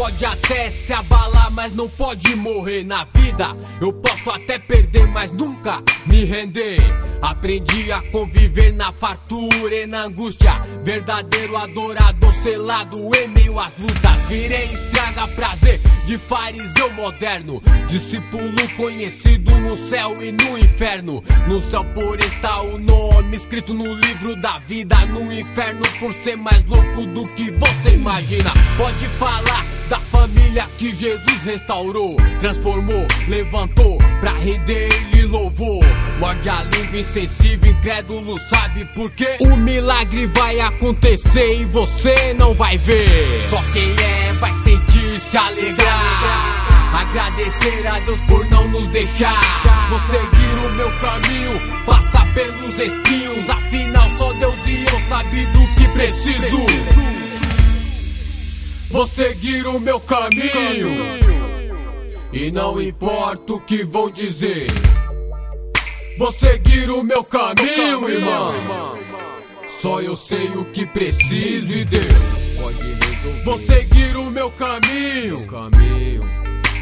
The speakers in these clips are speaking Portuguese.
pode até se abalar, mas não pode morrer na vida. Eu posso até perder, mas nunca me render. Aprendi a conviver na fartura e na angústia. Verdadeiro adorador selado em meio às lutas. Virei estraga prazer de fariseu moderno. Discípulo conhecido no céu e no inferno. No céu por está o nome escrito no livro da vida. No inferno por ser mais louco do que você imagina. Pode falar da família que Jesus restaurou, transformou, levantou, pra render ele louvou. Morde a língua insensível, incrédulo, sabe por quê? O milagre vai acontecer e você não vai ver. Só quem é vai sentir se alegrar. Agradecer a Deus por não nos deixar. Vou seguir o meu caminho, passar pelos espinhos. Afinal, só Deus e eu sabe do que preciso. Vou seguir o meu caminho. E não importa o que vão dizer. Vou seguir o meu caminho, irmão. Só eu sei o que preciso e Deus pode resolver. Vou seguir o meu caminho.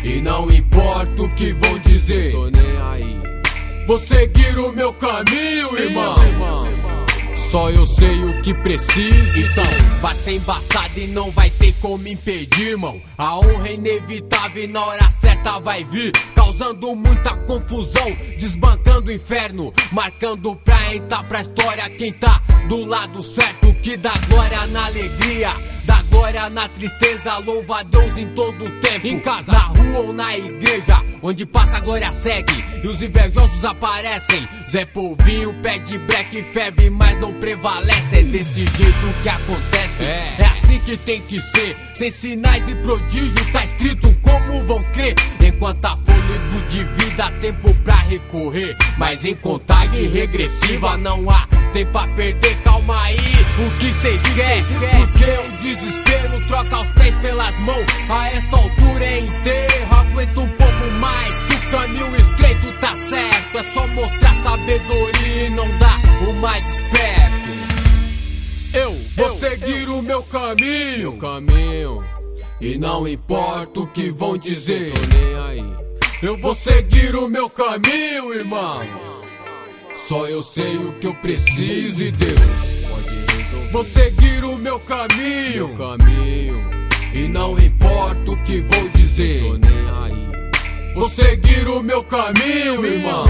E não importa o que vão dizer. Tô nem aí. Vou seguir o meu caminho, irmão. Só eu sei o que preciso, então vai ser embaçado e não vai ter como impedir, irmão. A honra é inevitável e na hora certa vai vir, causando muita confusão, desbancando o inferno, marcando pra entrar pra história quem tá do lado certo, que dá glória na alegria. Glória na tristeza, louva a Deus em todo o tempo. Em casa, na rua ou na igreja, onde passa a glória segue. E os invejosos aparecem. Zé Polvinho pede black ferve, mas não prevalece. É desse jeito que acontece. É. é assim que tem que ser. Sem sinais e prodígios, tá escrito como vão crer. Enquanto há fôlego de vida, tempo pra recorrer. Mas em contagem regressiva não há tempo a perder. Calma aí, o que cês querem? Porque o desespero troca os pés pelas mãos. A esta altura é enterro, aguento um pouco mais. Que o caminho estreito tá certo. É só mostrar sabedoria e não dá o mais esperto. Eu vou eu, seguir eu, o meu caminho. Meu caminho. E não importa o que vão dizer. Tô nem aí. Eu vou seguir o meu caminho, irmãos. Só eu sei o que eu preciso e Deus pode resolver. Vou seguir o meu caminho, meu caminho. E não importa o que vou dizer. Tô nem aí. Vou seguir o meu caminho, irmão.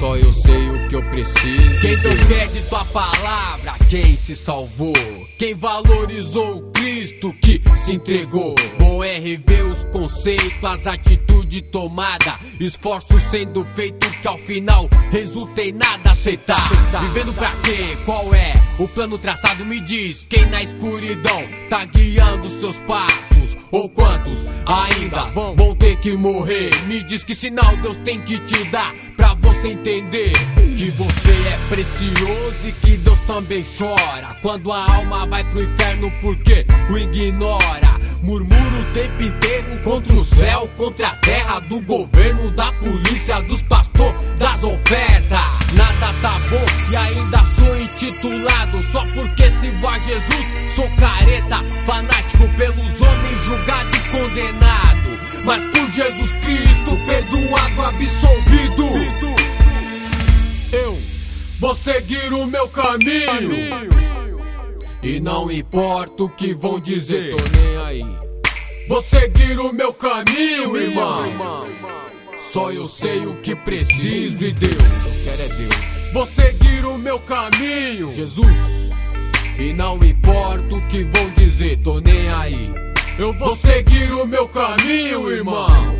Só eu sei o que eu preciso. Quem deu crédito à palavra, quem se salvou. Quem valorizou o Cristo que se entregou. Bom é rever os conceitos, as atitudes tomadas. Esforços sendo feitos que ao final resulta em nada aceitar. Vivendo pra quê? Qual é o plano traçado? Me diz. Quem na escuridão tá guiando seus passos? Ou quantos ainda vão ter que morrer? Me diz que sinal Deus tem que te dar pra você entender que você é precioso e que Deus também chora quando a alma vai pro inferno porque o ignora. Murmura o tempo inteiro contra o céu, contra a terra, do governo, da polícia, dos Jesus. Sou careta, fanático pelos homens, julgado e condenado. Mas por Jesus Cristo, perdoado, absolvido. Eu vou seguir o meu caminho. E não importa o que vão dizer, tô nem aí. Vou seguir o meu caminho, irmão. Só eu sei o que preciso e Deus, eu quero é Deus. Vou seguir o meu caminho, Jesus. E não importa o que vão dizer, tô nem aí. Eu vou seguir o meu caminho, irmão.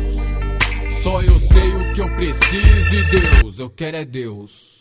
Só eu sei o que eu preciso e Deus, eu quero é Deus.